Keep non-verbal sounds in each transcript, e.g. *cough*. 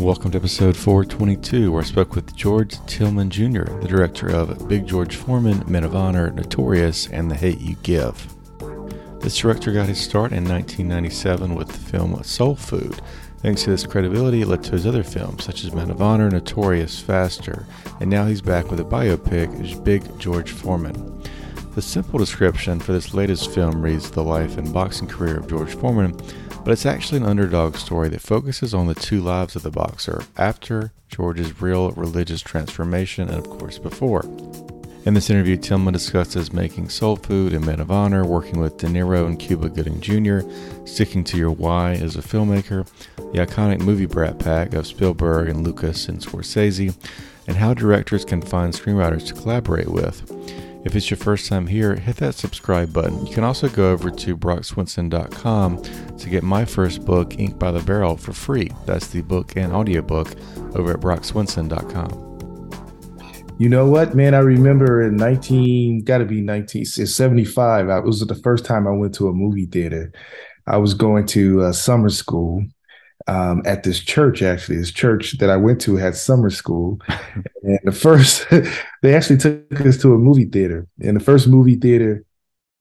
Welcome to episode 422, where I spoke with George Tillman Jr., the director of Big George Foreman, Men of Honor, Notorious, and The Hate U Give. This director got his start in 1997 with the film Soul Food. Thanks to this credibility, it led to his other films, such as Men of Honor, Notorious, Faster, and now he's back with a biopic Big George Foreman. The simple description for this latest film reads the life and boxing career of George Foreman, but it's actually an underdog story that focuses on the two lives of the boxer after George's real religious transformation and, of course, before. In this interview, Tillman discusses making soul food and Men of Honor, working with De Niro and Cuba Gooding Jr., sticking to your why as a filmmaker, the iconic movie Brat Pack of Spielberg and Lucas and Scorsese, and how directors can find screenwriters to collaborate with. If it's your first time here, hit that subscribe button. You can also go over to brockswinson.com to get my first book, Ink by the Barrel, for free. That's the book and audiobook over at brockswinson.com. You know what, man? I remember in 19, got to be 1975. I, it was the first time I went to a movie theater. I was going to uh, summer school um, at this church, actually. This church that I went to had summer school. *laughs* and the first, *laughs* they actually took us to a movie theater. And the first movie theater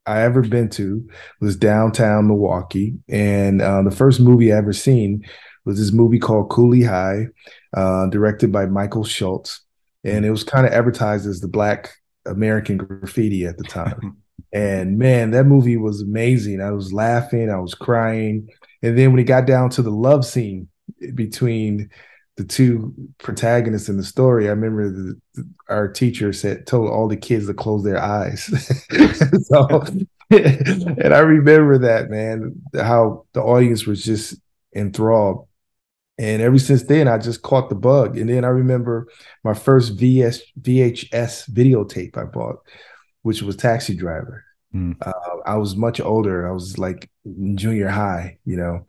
I ever been to was downtown Milwaukee. And uh, the first movie I ever seen was this movie called Cooley High, uh, directed by Michael Schultz and it was kind of advertised as the black American graffiti at the time. *laughs* and man, that movie was amazing. I was laughing, I was crying. And then when it got down to the love scene between the two protagonists in the story, I remember the, the, our teacher said told all the kids to close their eyes. *laughs* so *laughs* and I remember that, man, how the audience was just enthralled. And ever since then, I just caught the bug. And then I remember my first VS, VHS videotape I bought, which was Taxi Driver. Mm. Uh, I was much older. I was like junior high, you know,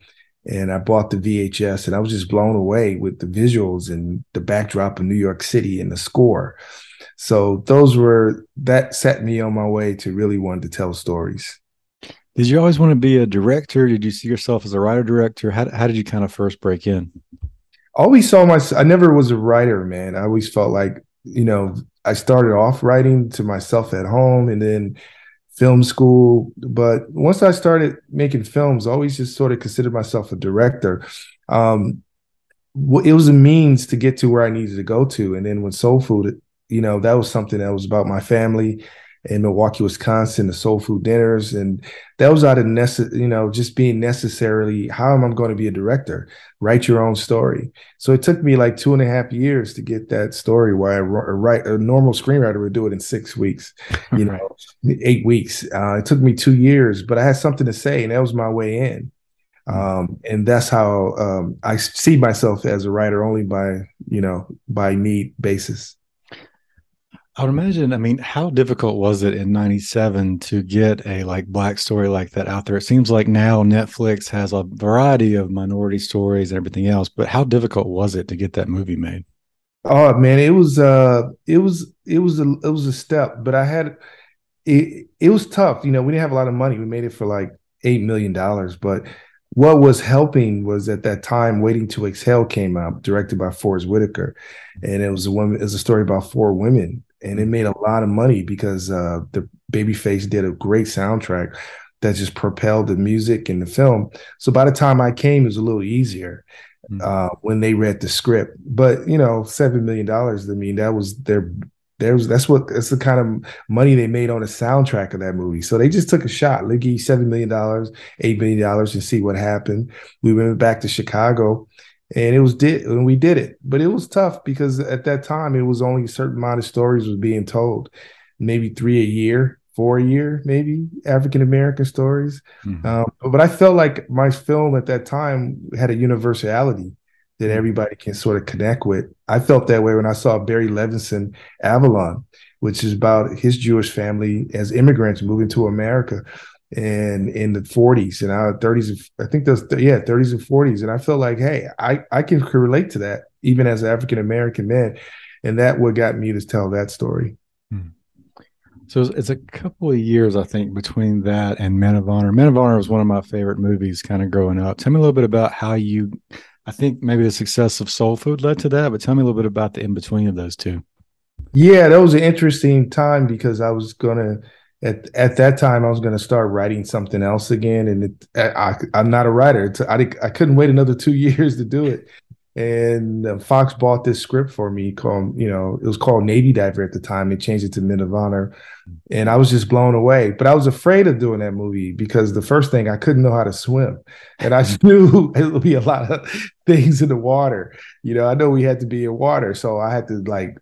and I bought the VHS and I was just blown away with the visuals and the backdrop of New York City and the score. So those were that set me on my way to really wanting to tell stories. Did you always want to be a director? Did you see yourself as a writer director? How, how did you kind of first break in? Always saw myself, I never was a writer, man. I always felt like, you know, I started off writing to myself at home and then film school. But once I started making films, I always just sort of considered myself a director. Um, it was a means to get to where I needed to go to. And then when Soul Food, you know, that was something that was about my family in Milwaukee, Wisconsin, the soul food dinners, and that was out of necess- you know just being necessarily how am I going to be a director? Write your own story. So it took me like two and a half years to get that story. Where I write a normal screenwriter would do it in six weeks, *laughs* you know, eight weeks. Uh, it took me two years, but I had something to say, and that was my way in. Um, and that's how um, I see myself as a writer only by you know by need basis. I would imagine. I mean, how difficult was it in '97 to get a like black story like that out there? It seems like now Netflix has a variety of minority stories and everything else, but how difficult was it to get that movie made? Oh man, it was uh, it was it was a it was a step, but I had it. It was tough. You know, we didn't have a lot of money. We made it for like eight million dollars, but what was helping was at that time waiting to exhale came out directed by forrest whitaker and it was a woman it was a story about four women and it made a lot of money because uh, the Babyface did a great soundtrack that just propelled the music and the film. So by the time I came, it was a little easier mm-hmm. uh, when they read the script. But you know, seven million dollars. I mean, that was their. There's that's what that's the kind of money they made on the soundtrack of that movie. So they just took a shot. They you seven million dollars, eight million dollars, and see what happened. We went back to Chicago and it was did and we did it. But it was tough because at that time it was only a certain amount of stories was being told. Maybe three a year four a year maybe african american stories. Mm-hmm. um, but i felt like my film at that time had a universality that everybody can sort of connect with. I felt that way when I saw Barry Levinson Avalon, which is about his Jewish family as immigrants moving to America and in the 40s and our 30s I think those yeah 30s and 40s and I felt like hey I I can relate to that even as an African American man and that what got me to tell that story. Hmm. So it's, it's a couple of years, I think, between that and Men of Honor. Men of Honor was one of my favorite movies, kind of growing up. Tell me a little bit about how you. I think maybe the success of Soul Food led to that, but tell me a little bit about the in between of those two. Yeah, that was an interesting time because I was gonna at at that time I was gonna start writing something else again, and it, I, am not a writer. I I couldn't wait another two *laughs* years to do it and uh, Fox bought this script for me called, you know, it was called Navy Diver at the time. They changed it to Men of Honor, and I was just blown away. But I was afraid of doing that movie because the first thing I couldn't know how to swim, and I *laughs* knew it would be a lot of *laughs* things in the water. You know, I know we had to be in water, so I had to like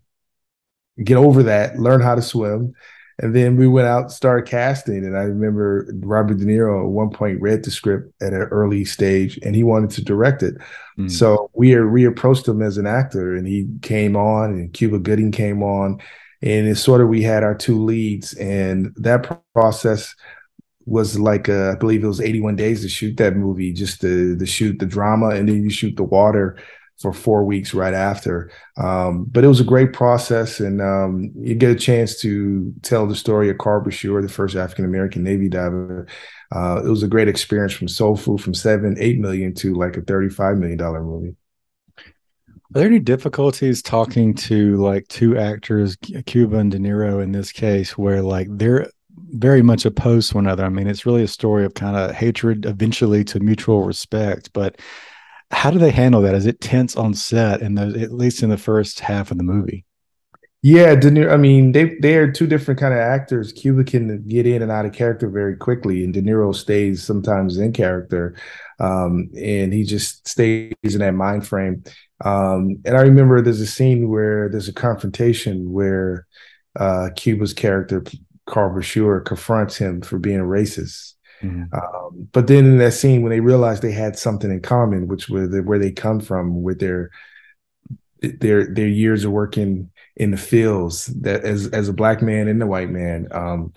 get over that, learn how to swim, and then we went out, started casting. And I remember Robert De Niro at one point read the script at an early stage and he wanted to direct it. Mm. So we reapproached him as an actor and he came on and Cuba Gooding came on. And it's sort of we had our two leads. And that process was like uh, I believe it was 81 days to shoot that movie, just to, to shoot the drama and then you shoot the water for four weeks right after. Um, but it was a great process, and um, you get a chance to tell the story of Carl Brashear, the first African American Navy diver. Uh, it was a great experience from Soul Food from seven, eight million to like a thirty-five million dollar movie. Are there any difficulties talking to like two actors, Cuba and De Niro in this case, where like they're very much opposed to one another? I mean, it's really a story of kind of hatred eventually to mutual respect, but how do they handle that? Is it tense on set and at least in the first half of the movie? Yeah, De Niro, I mean, they they are two different kind of actors. Cuba can get in and out of character very quickly, and De Niro stays sometimes in character, um, and he just stays in that mind frame. Um, and I remember there's a scene where there's a confrontation where uh, Cuba's character Carl Brashear confronts him for being racist, Mm-hmm. Um, but then in that scene, when they realized they had something in common, which was the, where they come from, with their their their years of working in the fields, that as as a black man and a white man, um,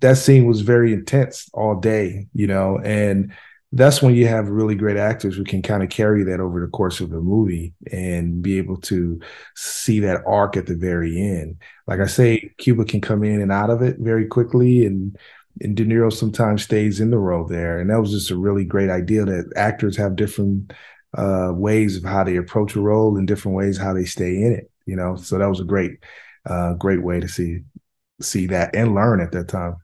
that scene was very intense all day, you know, and that's when you have really great actors who can kind of carry that over the course of the movie and be able to see that arc at the very end. Like I say, Cuba can come in and out of it very quickly and and De Niro sometimes stays in the role there. And that was just a really great idea that actors have different uh, ways of how they approach a role and different ways how they stay in it. You know, so that was a great, uh, great way to see see that and learn at that time.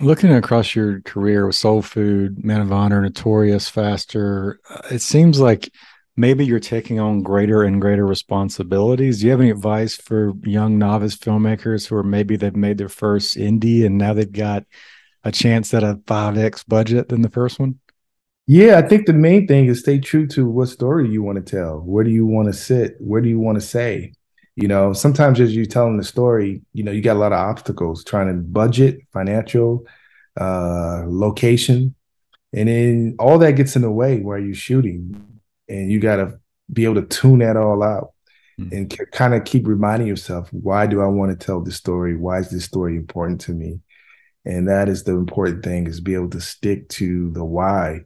Looking across your career with Soul Food, Men of Honor, Notorious, Faster, uh, it seems like maybe you're taking on greater and greater responsibilities. Do you have any advice for young novice filmmakers who are maybe they've made their first indie and now they've got a chance at a 5x budget than the first one? Yeah, I think the main thing is stay true to what story you want to tell. Where do you want to sit? Where do you want to say? You know, sometimes as you're telling the story, you know, you got a lot of obstacles trying to budget, financial, uh, location, and then all that gets in the way while you're shooting, and you got to be able to tune that all out mm-hmm. and kind of keep reminding yourself, why do I want to tell this story? Why is this story important to me? And that is the important thing is be able to stick to the why.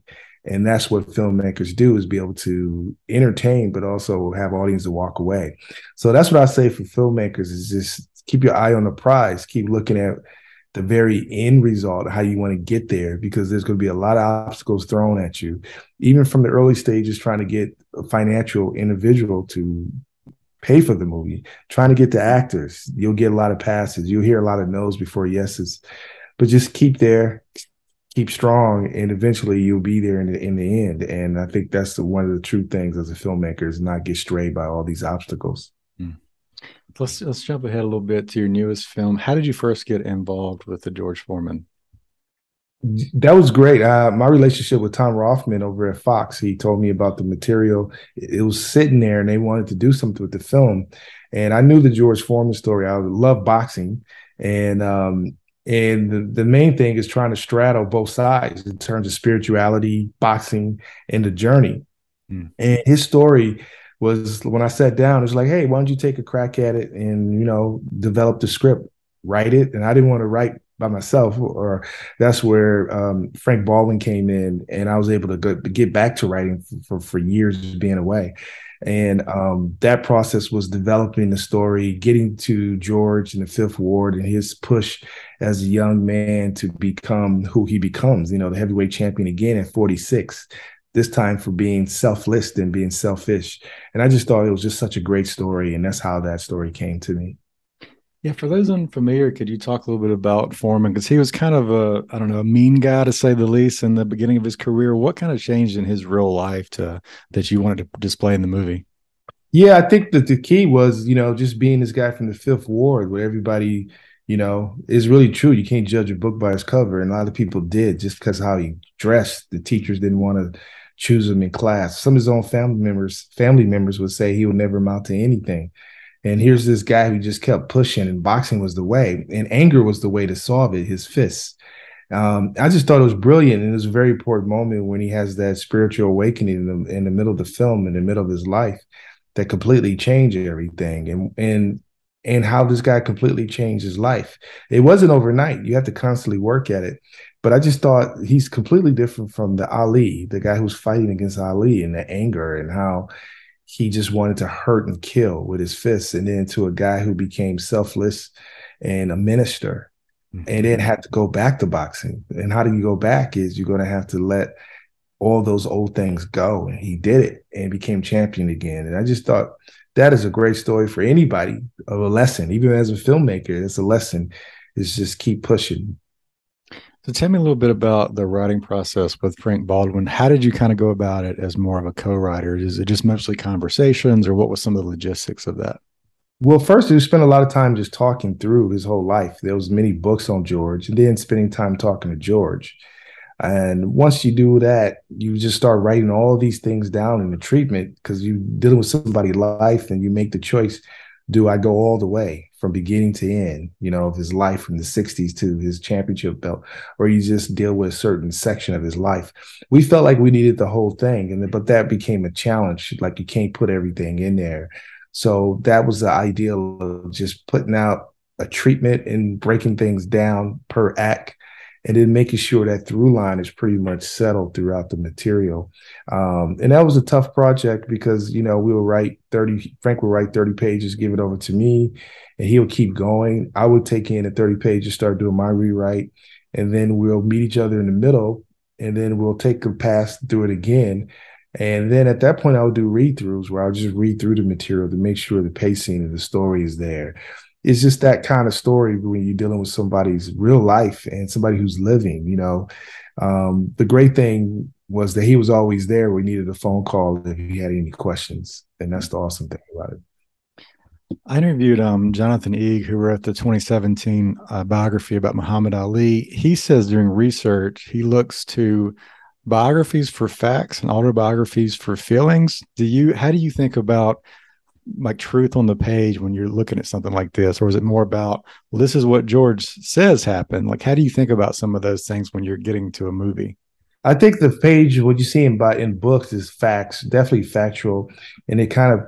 And that's what filmmakers do is be able to entertain but also have audience to walk away. So that's what i say for filmmakers is just keep your eye on the prize. Keep looking at the very end result how you want to get there because there's going to be a lot of obstacles thrown at you even from the early stages trying to get a financial individual to pay for the movie. Trying to get the actors you'll get a lot of passes. You'll hear a lot of no's before yeses but just keep there, keep strong, and eventually you'll be there in the in the end. And I think that's the, one of the true things as a filmmaker is not get strayed by all these obstacles. Hmm. Let's let's jump ahead a little bit to your newest film. How did you first get involved with the George Foreman? That was great. Uh, my relationship with Tom Rothman over at Fox, he told me about the material. It was sitting there, and they wanted to do something with the film. And I knew the George Foreman story. I love boxing, and um, and the, the main thing is trying to straddle both sides in terms of spirituality, boxing, and the journey. Mm. And his story was when I sat down, it was like, hey, why don't you take a crack at it and you know develop the script, write it, and I didn't want to write by myself, or that's where um, Frank Baldwin came in, and I was able to, go, to get back to writing for, for, for years being away. And um, that process was developing the story, getting to George in the Fifth Ward and his push as a young man to become who he becomes, you know, the heavyweight champion again at 46, this time for being selfless and being selfish. And I just thought it was just such a great story. And that's how that story came to me. Yeah, for those unfamiliar, could you talk a little bit about Foreman? Because he was kind of a, I don't know, a mean guy to say the least in the beginning of his career. What kind of changed in his real life to that you wanted to display in the movie? Yeah, I think that the key was, you know, just being this guy from the Fifth Ward, where everybody, you know, is really true. You can't judge a book by its cover, and a lot of people did just because how he dressed. The teachers didn't want to choose him in class. Some of his own family members, family members would say he would never amount to anything. And here's this guy who just kept pushing, and boxing was the way, and anger was the way to solve it. His fists. Um, I just thought it was brilliant, and it was a very important moment when he has that spiritual awakening in the, in the middle of the film, in the middle of his life, that completely changed everything, and and and how this guy completely changed his life. It wasn't overnight. You have to constantly work at it. But I just thought he's completely different from the Ali, the guy who's fighting against Ali, and the anger and how he just wanted to hurt and kill with his fists, and then to a guy who became selfless and a minister, mm-hmm. and then had to go back to boxing. And how do you go back? Is you're going to have to let all those old things go, and he did it and became champion again. And I just thought that is a great story for anybody of a lesson, even as a filmmaker. It's a lesson. Is just keep pushing, so tell me a little bit about the writing process with Frank Baldwin. How did you kind of go about it as more of a co-writer? Is it just mostly conversations or what was some of the logistics of that? Well, first we spent a lot of time just talking through his whole life. There was many books on George and then spending time talking to George. And once you do that, you just start writing all these things down in the treatment because you're dealing with somebody's life and you make the choice do I go all the way from beginning to end, you know, of his life from the 60s to his championship belt, or you just deal with a certain section of his life? We felt like we needed the whole thing. And but that became a challenge. Like you can't put everything in there. So that was the ideal of just putting out a treatment and breaking things down per act and then making sure that through line is pretty much settled throughout the material. Um, and that was a tough project because, you know, we will write 30, Frank will write 30 pages, give it over to me, and he'll keep going. I would take in the 30 pages, start doing my rewrite, and then we'll meet each other in the middle, and then we'll take a pass, do it again. And then at that point, I would do read throughs where I'll just read through the material to make sure the pacing and the story is there it's just that kind of story when you're dealing with somebody's real life and somebody who's living you know um, the great thing was that he was always there we needed a phone call if he had any questions and that's the awesome thing about it I interviewed um, Jonathan Eig, who wrote the 2017 uh, biography about Muhammad Ali. He says during research, he looks to biographies for facts and autobiographies for feelings. Do you? How do you think about like truth on the page when you're looking at something like this? Or is it more about well this is what george says happened? Like how do you think about some of those things when you're getting to a movie? I think the page what you see in by in books is facts definitely factual and it kind of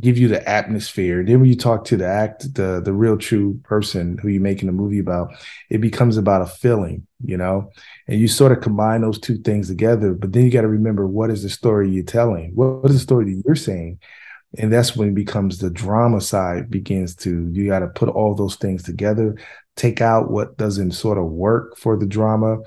give you the atmosphere. Then when you talk to the act the the real true person who you're making a movie about it becomes about a feeling you know? And you sort of combine those two things together but then you got to remember what is the story you're telling? What is the story that you're saying and that's when it becomes the drama side begins to you got to put all those things together take out what doesn't sort of work for the drama.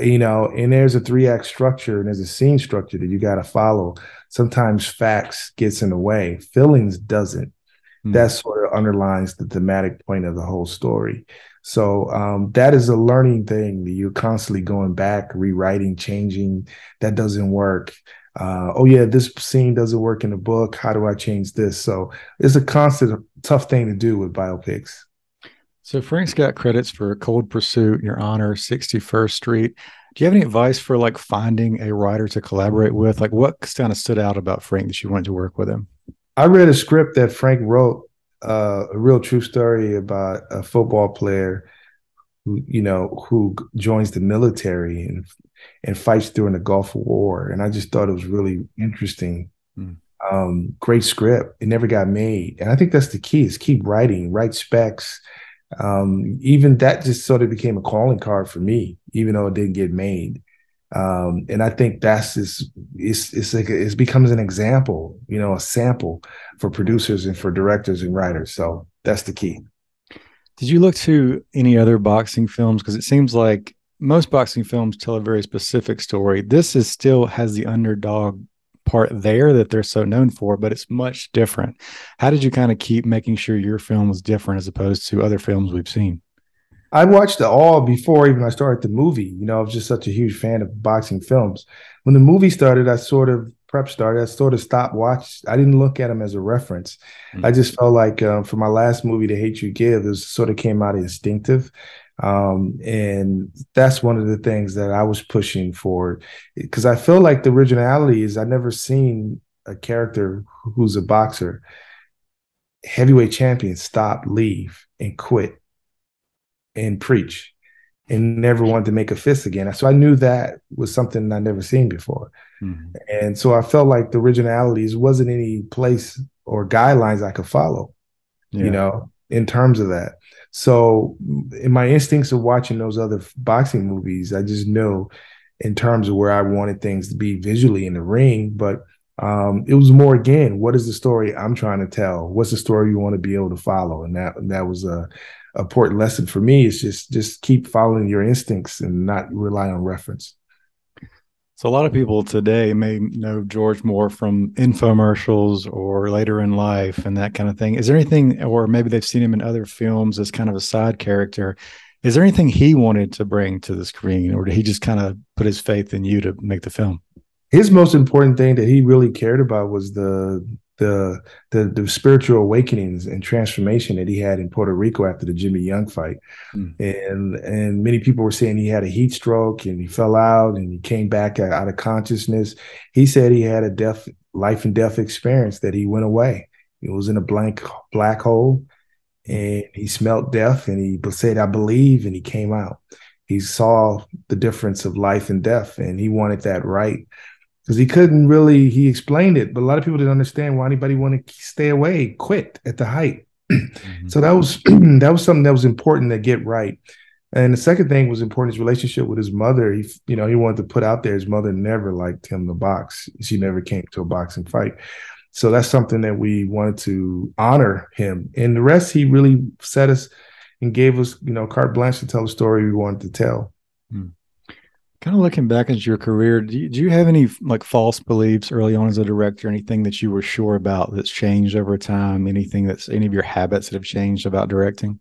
You know and there's a three act structure and there's a scene structure that you got to follow. Sometimes facts gets in the way feelings doesn't. Mm-hmm. that sort of underlines the thematic point of the whole story. So um, that is a learning thing that you're constantly going back rewriting changing. That doesn't work uh, oh yeah, this scene doesn't work in the book. How do I change this? So it's a constant tough thing to do with biopics. So Frank's got credits for Cold Pursuit, Your Honor, 61st Street. Do you have any advice for like finding a writer to collaborate with? Like what kind of stood out about Frank that you wanted to work with him? I read a script that Frank wrote, uh, a real true story about a football player who, you know, who joins the military and and fights during the Gulf War. And I just thought it was really interesting. Mm. Um, great script. It never got made, and I think that's the key: is keep writing, write specs. Um, even that just sort of became a calling card for me, even though it didn't get made. Um, and I think that's just, it's it's like it becomes an example, you know, a sample for producers and for directors and writers. So that's the key. Did you look to any other boxing films? Because it seems like most boxing films tell a very specific story. This is still has the underdog part there that they're so known for, but it's much different. How did you kind of keep making sure your film was different as opposed to other films we've seen? I watched it all before even I started the movie. You know, I was just such a huge fan of boxing films. When the movie started, I sort of prep started, I sort of stopped watch. I didn't look at them as a reference. Mm-hmm. I just felt like um, for my last movie, The Hate U Give, it sort of came out of instinctive. Um, and that's one of the things that I was pushing for because I feel like the originality is I've never seen a character who's a boxer, heavyweight champion, stop, leave, and quit and preach and never wanted to make a fist again. So I knew that was something I'd never seen before. Mm-hmm. And so I felt like the originalities wasn't any place or guidelines I could follow, yeah. you know, in terms of that. So in my instincts of watching those other boxing movies, I just know in terms of where I wanted things to be visually in the ring, but um, it was more again, what is the story I'm trying to tell? What's the story you want to be able to follow? And that that was a important lesson for me is just just keep following your instincts and not rely on reference. So a lot of people today may know George Foreman from infomercials or later in life and that kind of thing. Is there anything, or maybe they've seen him in other films as kind of a side character? Is there anything he wanted to bring to the screen, or did he just kind of put his faith in you to make the film? His most important thing that he really cared about was the the, the the spiritual awakenings and transformation that he had in Puerto Rico after the Jimmy Young fight. Mm. And and many people were saying he had a heat stroke and he fell out and he came back out of consciousness. He said he had a death life and death experience that he went away. He was in a blank black hole and he smelt death and he said I believe and he came out. He saw the difference of life and death and he wanted that right because he couldn't really he explained it but a lot of people didn't understand why anybody wanted to stay away quit at the height. Mm-hmm. so that was *clears throat* that was something that was important to get right. And the second thing was important his relationship with his mother. He you know he wanted to put out there his mother never liked him to box. She never came to a boxing fight. So that's something that we wanted to honor him. And the rest he really set us and gave us you know carte blanche to tell the story we wanted to tell. Mm. Kind of looking back into your career, do you, do you have any like false beliefs early on as a director? Anything that you were sure about that's changed over time? Anything that's any of your habits that have changed about directing?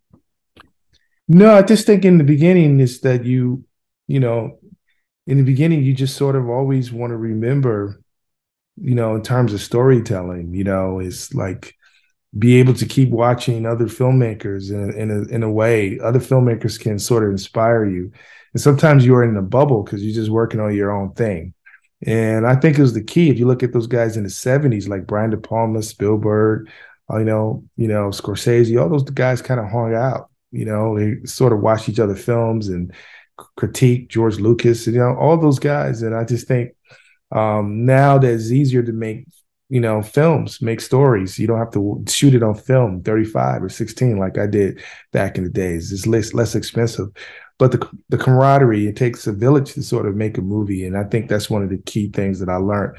No, I just think in the beginning is that you, you know, in the beginning you just sort of always want to remember, you know, in terms of storytelling, you know, is like be able to keep watching other filmmakers in in a, in a way other filmmakers can sort of inspire you and sometimes you're in a bubble because you're just working on your own thing. And I think it was the key. If you look at those guys in the 70s, like Brian De Palma, Spielberg, uh, you know, you know, Scorsese, all those guys kind of hung out, you know, they sort of watched each other films and critique George Lucas, you know, all those guys. And I just think um, now that it's easier to make, you know, films, make stories. You don't have to shoot it on film 35 or 16 like I did back in the days. It's less less expensive but the the camaraderie it takes a village to sort of make a movie. And i think that's one of the key things that i learned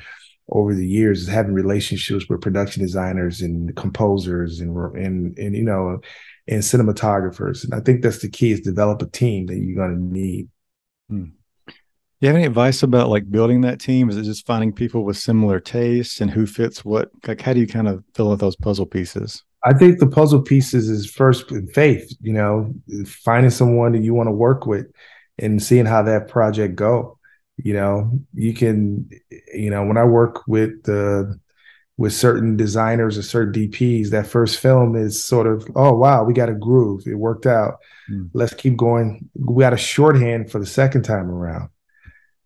over the years is having relationships with production designers and composers and and and you know and cinematographers. And i think that's the key is develop a team that you're going to need. Hmm. you have any advice about like building that team? Is it just finding people with similar tastes and who fits what? Like how do you kind of fill out those puzzle pieces I think the puzzle pieces is first in faith, you know, finding someone that you want to work with and seeing how that project go. You know, you can, you know, when I work with the with certain designers or certain DPs, that first film is sort of, oh wow, we got a groove. It worked out. Mm. Let's keep going. We got a shorthand for the second time around.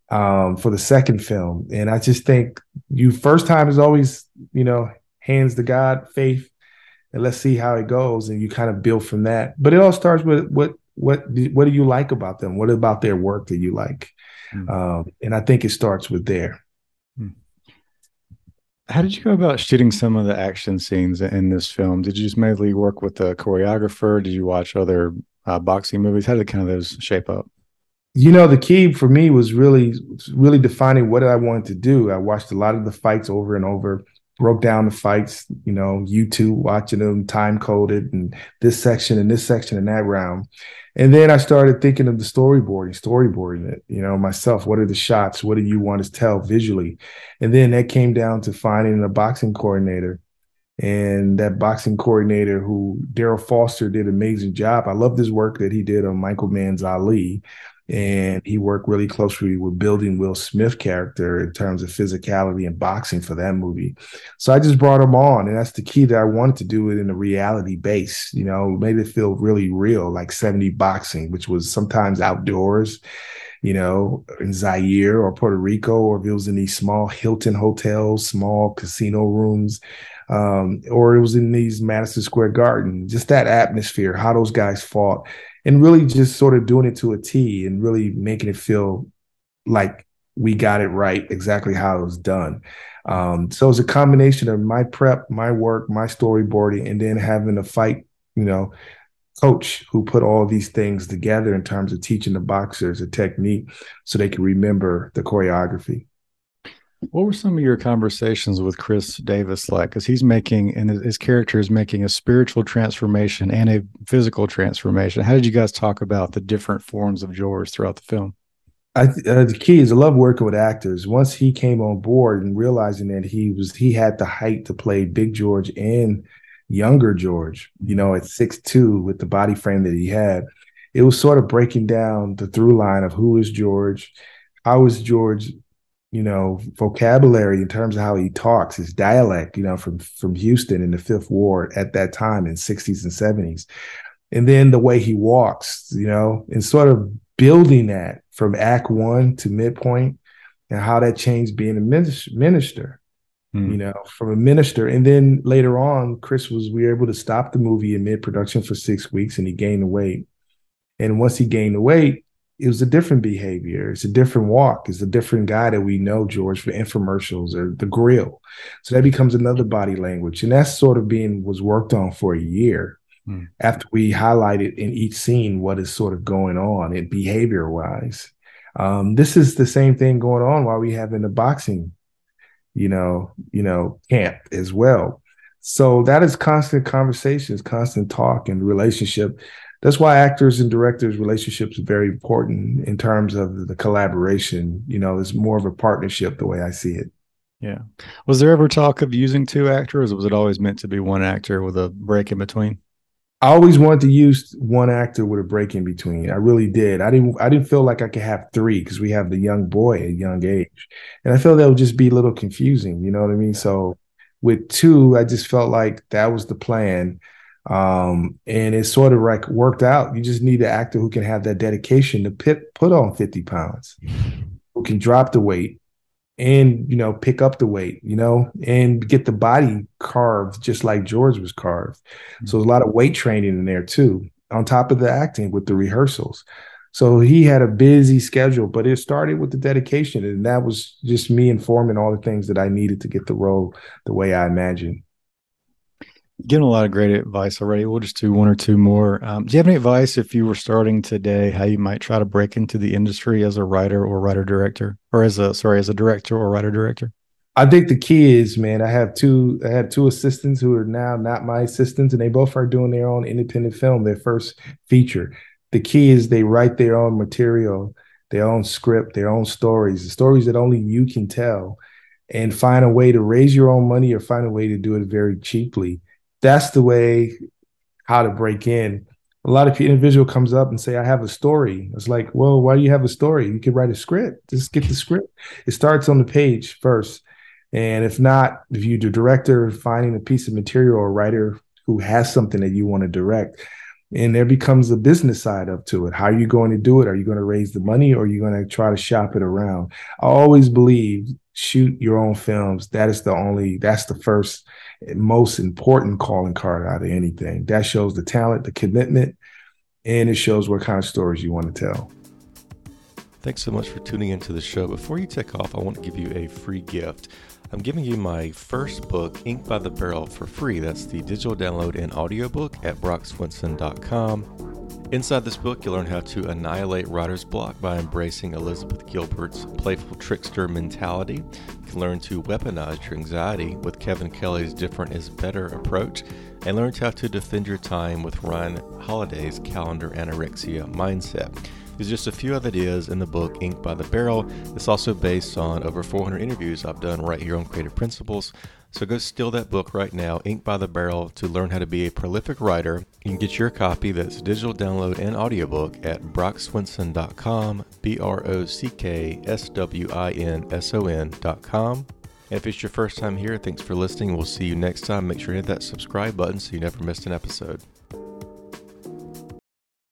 Um, for the second film. And I just think you first time is always, you know, hands to God, faith, and let's see how it goes and you kind of build from that but it all starts with what what what do you like about them what about their work that you like mm. um, and i think it starts with there mm. How did you go about shooting some of the action scenes in this film? Did you just mainly work with the choreographer? Did you watch other uh, boxing movies? How did kind of those shape up? You know, the key for me was really, really defining what I wanted to do. I watched a lot of the fights over and over, broke down the fights, you know, YouTube, watching them time coded and this section and this section and that round. And then I started thinking of the storyboarding, storyboarding it, you know, myself. What are the shots? What do you want to tell visually? And then that came down to finding a boxing coordinator. And that boxing coordinator who Darrell Foster did an amazing job. I love this work that he did on Michael Mann's Ali and he worked really closely with building Will Smith character in terms of physicality and boxing for that movie. So I just brought him on, and that's the key that I wanted to do it in a reality base. You know, made it feel really real, like 70 boxing, which was sometimes outdoors. You know, in Zaire or Puerto Rico, or if it was in these small Hilton hotels, small casino rooms, um, or it was in these Madison Square Garden, just that atmosphere, how those guys fought and really just sort of doing it to a T and really making it feel like we got it right exactly how it was done. Um, so it's a combination of my prep, my work, my storyboarding, and then having a fight, you know, coach who put all these things together in terms of teaching the boxers a technique so they can remember the choreography. What were some of your conversations with Khris Davis like? Because he's making, and his character is making a spiritual transformation and a physical transformation. How did you guys talk about the different forms of George throughout the film? I, uh, the key is I love working with actors. Once he came on board and realizing that he was he had the height to play Big George and younger George, you know, at six two with the body frame that he had, it was sort of breaking down the through line of who is George, how is George you know, vocabulary in terms of how he talks, his dialect, you know, from from Houston in the Fifth Ward at that time in 60s and 70s. And then the way he walks, you know, and sort of building that from act one to midpoint and how that changed being a minister, mm. you know, from a minister. And then later on, Chris was, we were able to stop the movie in mid production for six weeks and he gained the weight. And once he gained the weight, it was a different behavior. It's a different walk. It's a different guy that we know, George, for infomercials or the grill. So that becomes another body language. And that's sort of being was worked on for a year hmm. after we highlighted in each scene what is sort of going on in behavior wise. Um, this is the same thing going on while we have in the boxing, you know, you know, camp as well. So that is constant conversations, constant talk and relationship that's why actors and directors relationships are very important in terms of the collaboration you know it's more of a partnership the way i see it yeah was there ever talk of using two actors or was it always meant to be one actor with a break in between I always wanted to use one actor with a break in between. I really did. I didn't. I didn't feel like I could have three because we have the young boy at young age, and I felt that would just be a little confusing. You know what I mean? So with two, I just felt like that was the plan. Um, and it sort of like worked out. You just need an actor who can have that dedication to pit, put on 50 pounds, who can drop the weight and, you know, pick up the weight, you know, and get the body carved just like George was carved. Mm-hmm. So a lot of weight training in there too, on top of the acting with the rehearsals. So he had a busy schedule, but it started with the dedication. And that was just me informing all the things that I needed to get the role the way I imagined given a lot of great advice already. We'll just do one or two more. Um, do you have any advice if you were starting today, how you might try to break into the industry as a writer or writer director, or as a sorry, as a director or writer director? I think the key is, man, I have two I have two assistants who are now not my assistants, and they both are doing their own independent film, their first feature. The key is they write their own material, their own script, their own stories, the stories that only you can tell, and find a way to raise your own money or find a way to do it very cheaply that's the way how to break in. A lot of individual comes up and say, I have a story. It's like, well, why do you have a story? You could write a script. Just get the script. It starts on the page first. And if not, if you do director, finding a piece of material or writer who has something that you want to direct, and there becomes a business side up to it. How are you going to do it? Are you going to raise the money or are you going to try to shop it around? I always believe shoot your own films. That is the only, that's the first most important calling card out of anything. That shows the talent, the commitment, and it shows what kind of stories you want to tell. Thanks so much for tuning into the show. Before you take off, I want to give you a free gift. I'm giving you my first book, Ink by the Barrel, for free. That's the digital download and audiobook at brockswinson.com. Inside this book, you'll learn how to annihilate writer's block by embracing Elizabeth Gilbert's playful trickster mentality. You can learn to weaponize your anxiety with Kevin Kelly's different is better approach, and learn how to defend your time with Ryan Holiday's calendar anorexia mindset. There's just a few other ideas in the book, Ink by the Barrel. It's also based on over 400 interviews I've done right here on Creative Principles. So go steal that book right now, Ink by the Barrel, to learn how to be a prolific writer. You can get your copy that's digital download and audiobook at brockswinson.com, B R O C K S W I N S O N.com. And if it's your first time here, thanks for listening. We'll see you next time. Make sure to hit that subscribe button so you never miss an episode.